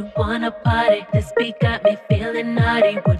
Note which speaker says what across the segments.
Speaker 1: you wanna party. This beat got me feeling naughty. Would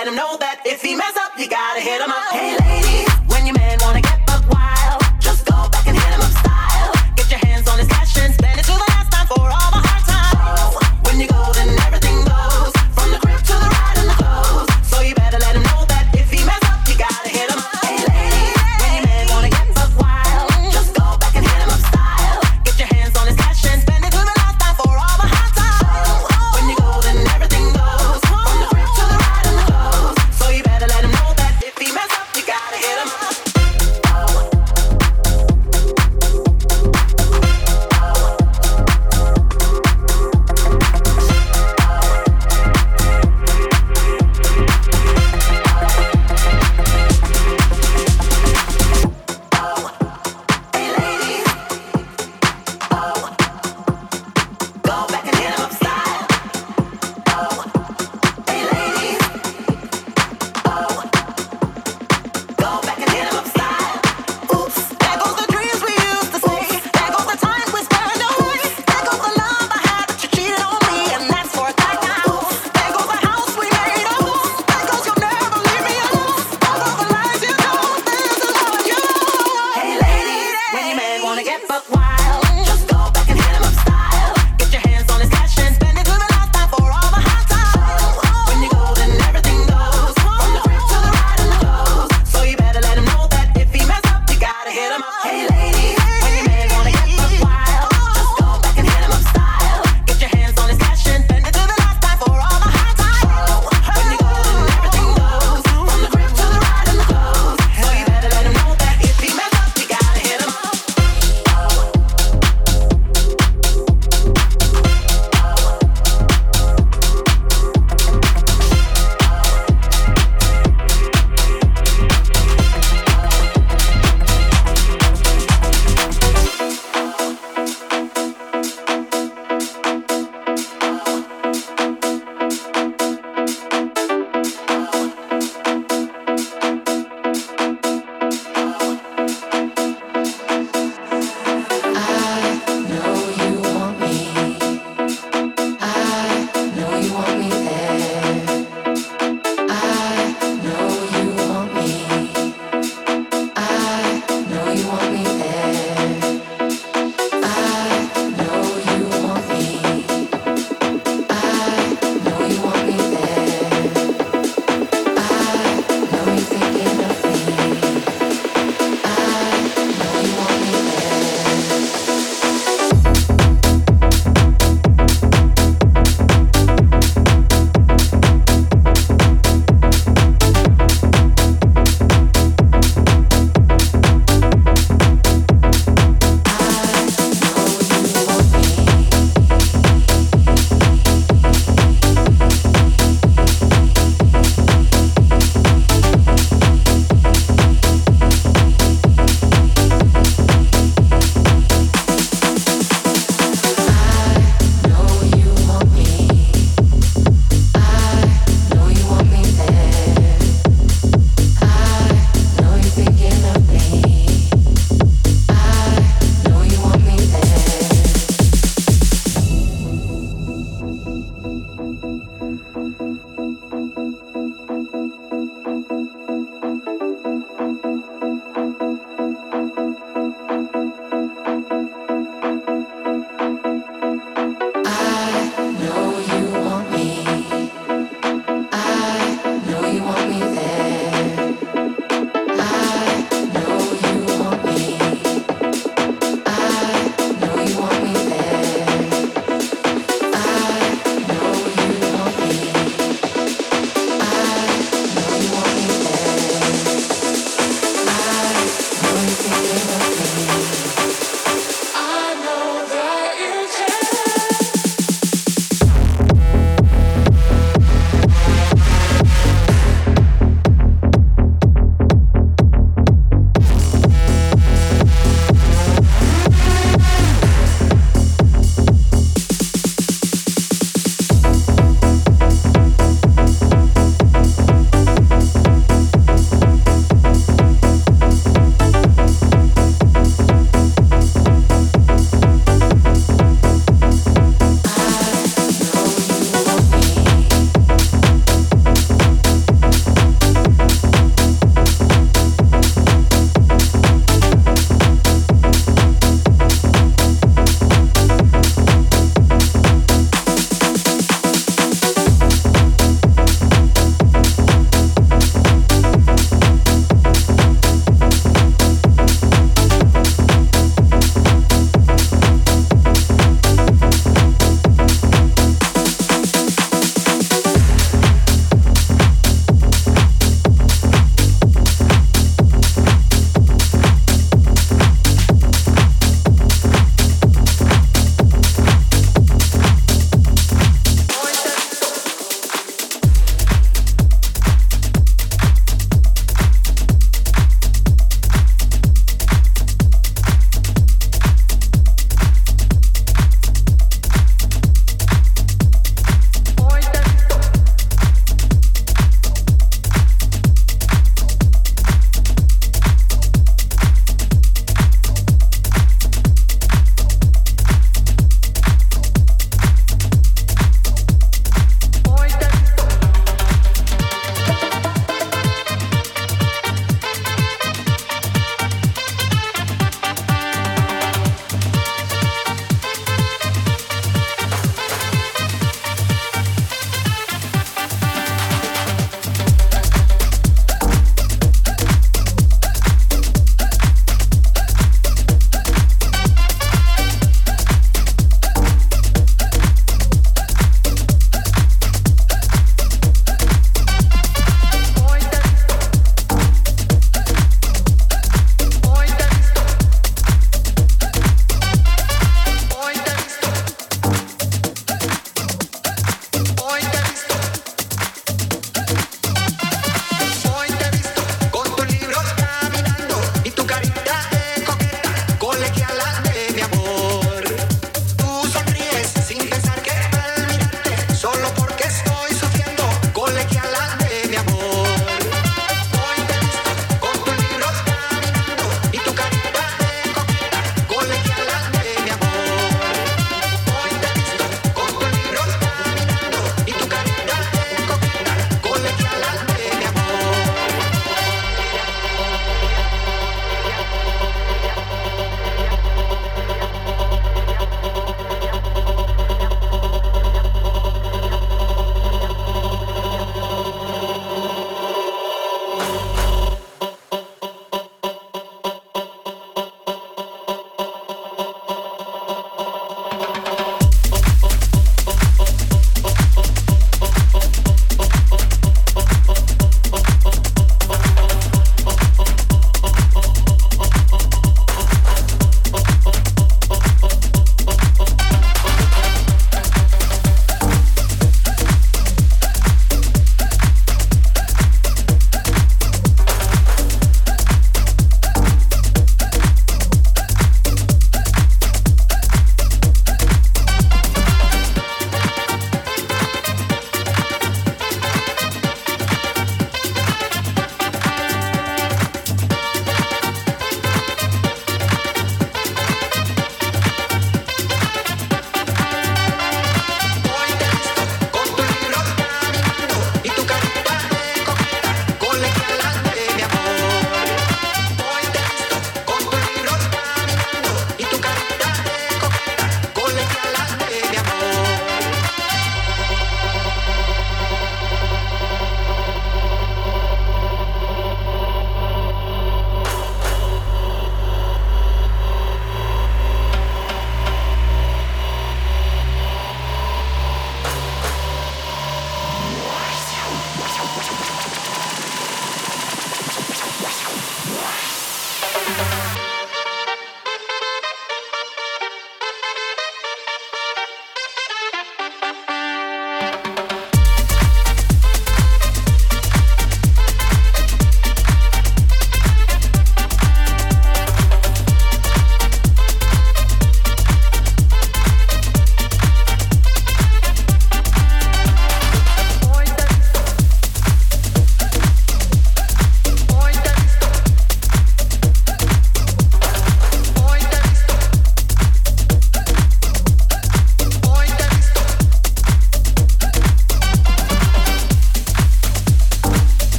Speaker 1: Let him know that if he mess up, you gotta hit him up. Hey, lady.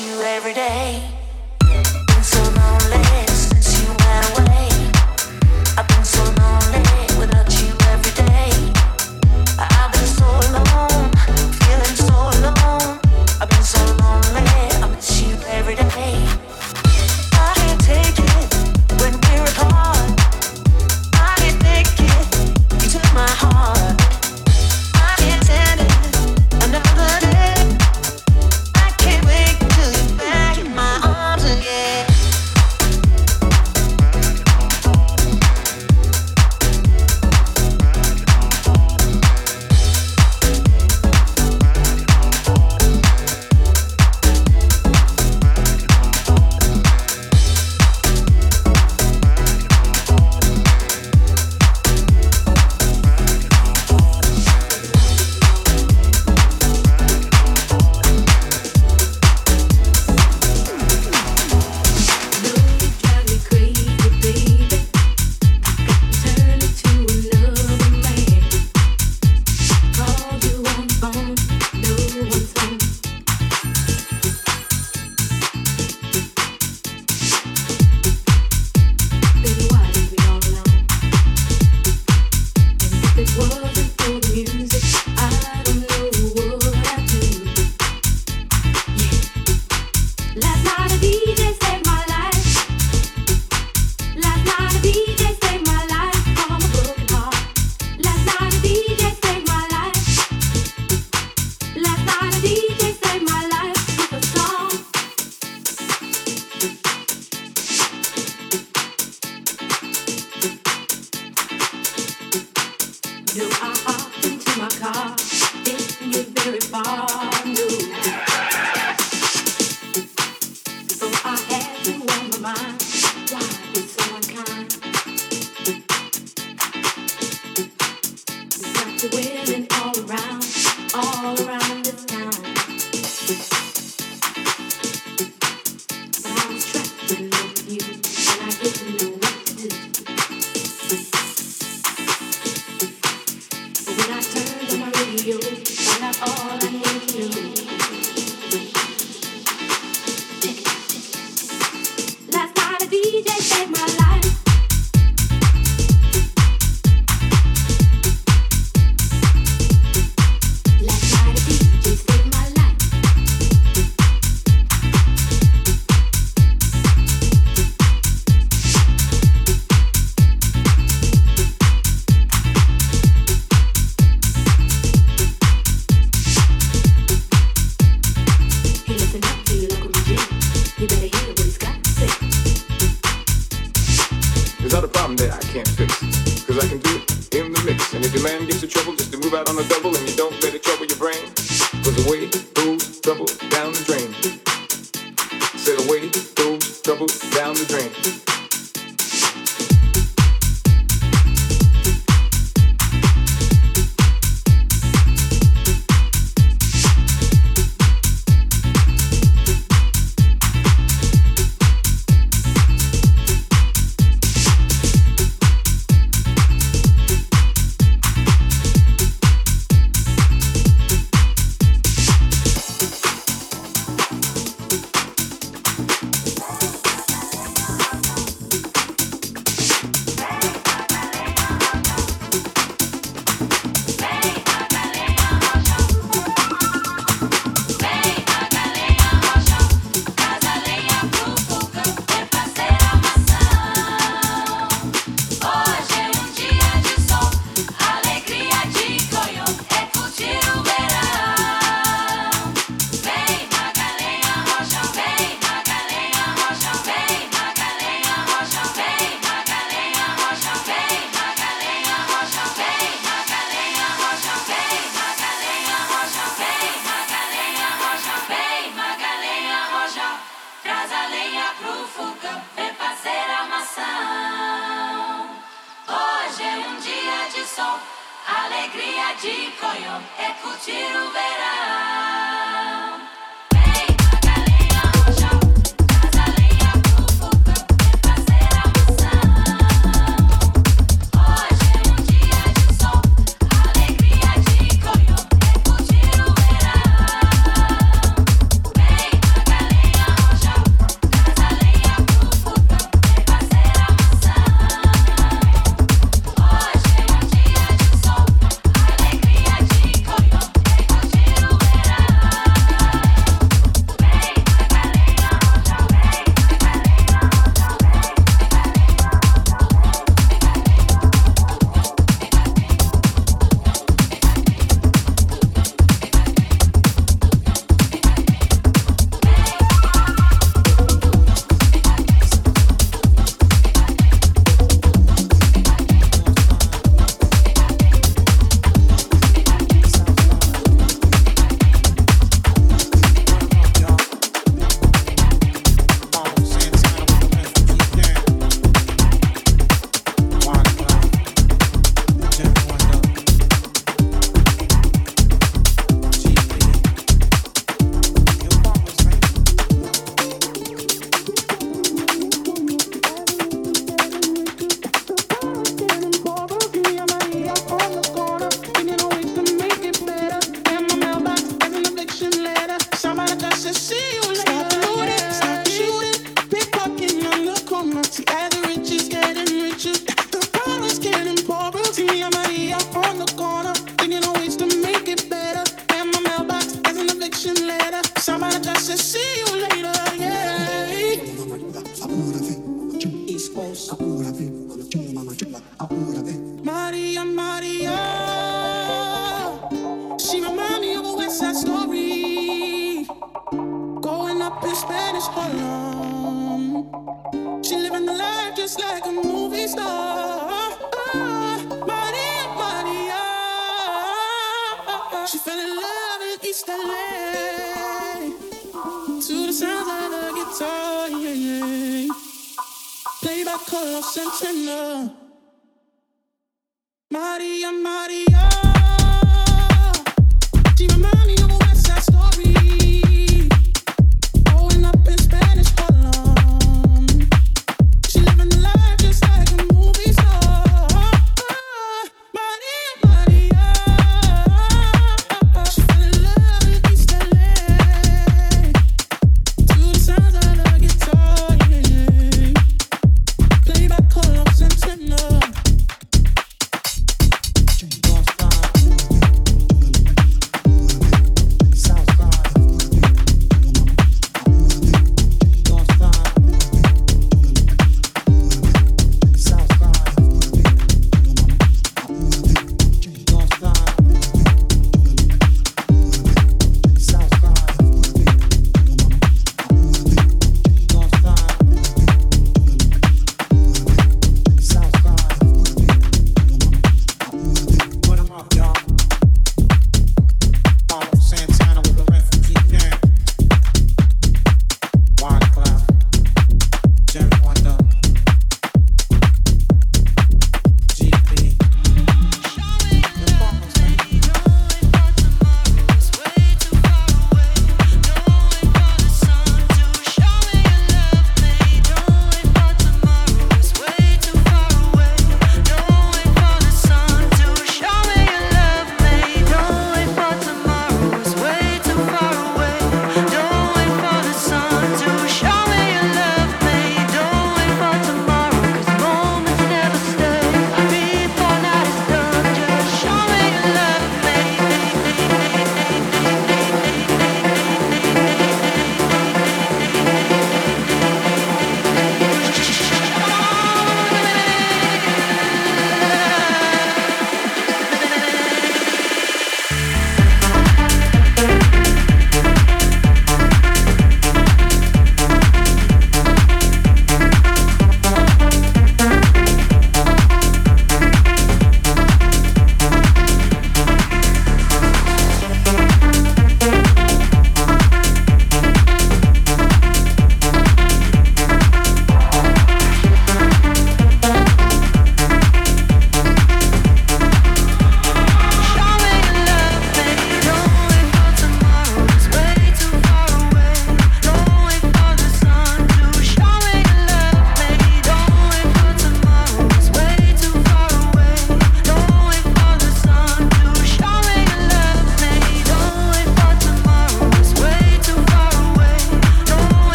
Speaker 1: You every day.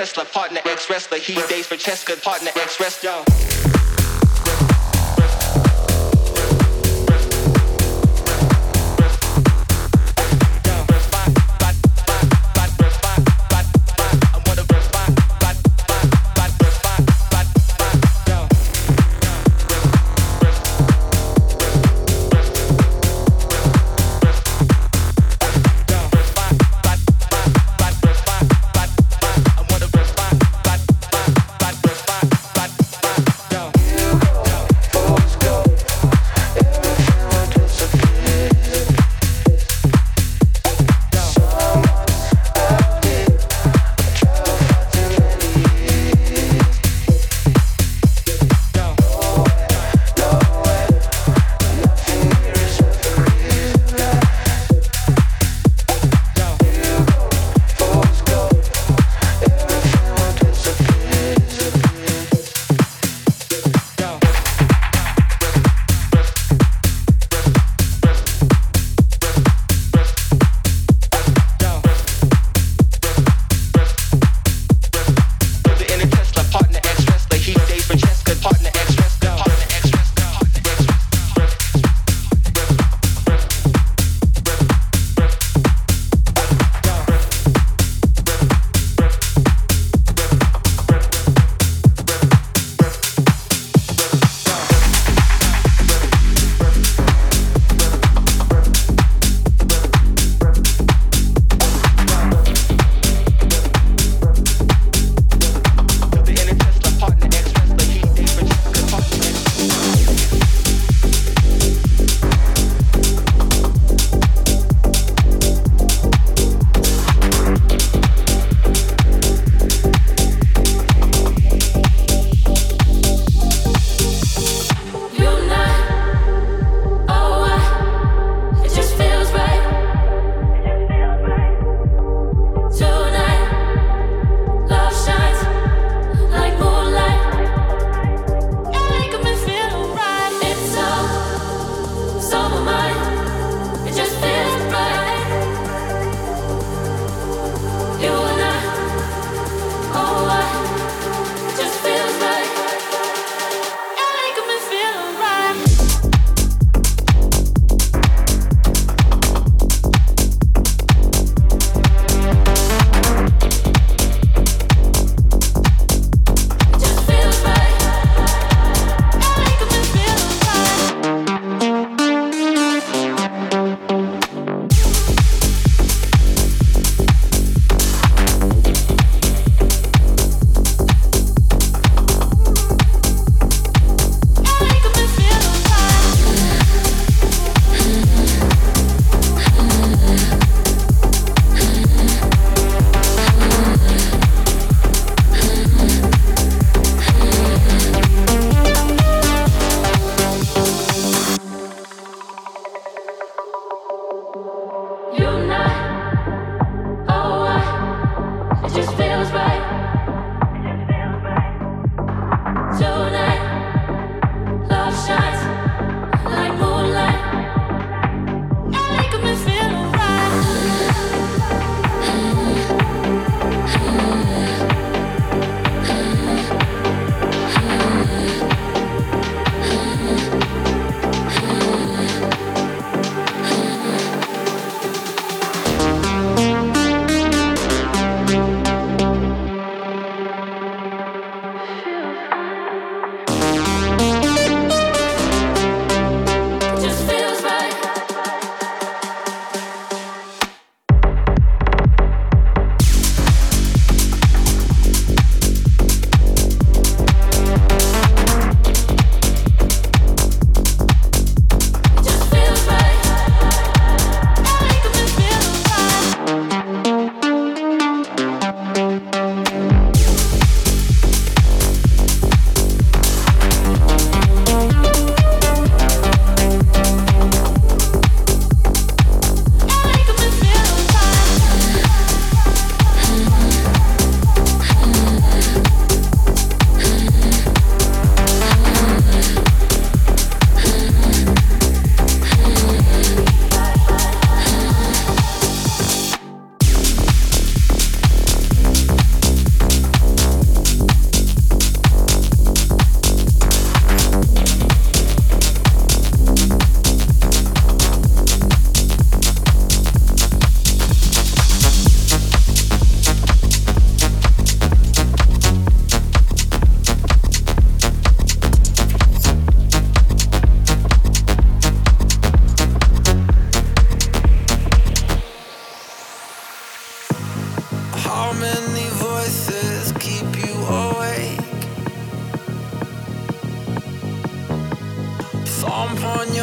Speaker 2: Tesla, partner ex wrestler. He dates for Cheska, partner ex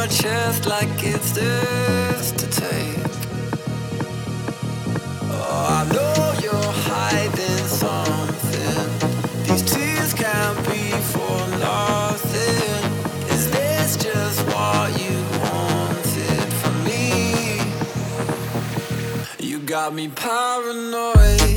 Speaker 2: wrestler.
Speaker 3: chest like it's theirs to take. Oh, I know you're hiding something. These tears can't be for nothing. Is this just what you wanted from me? You got me paranoid.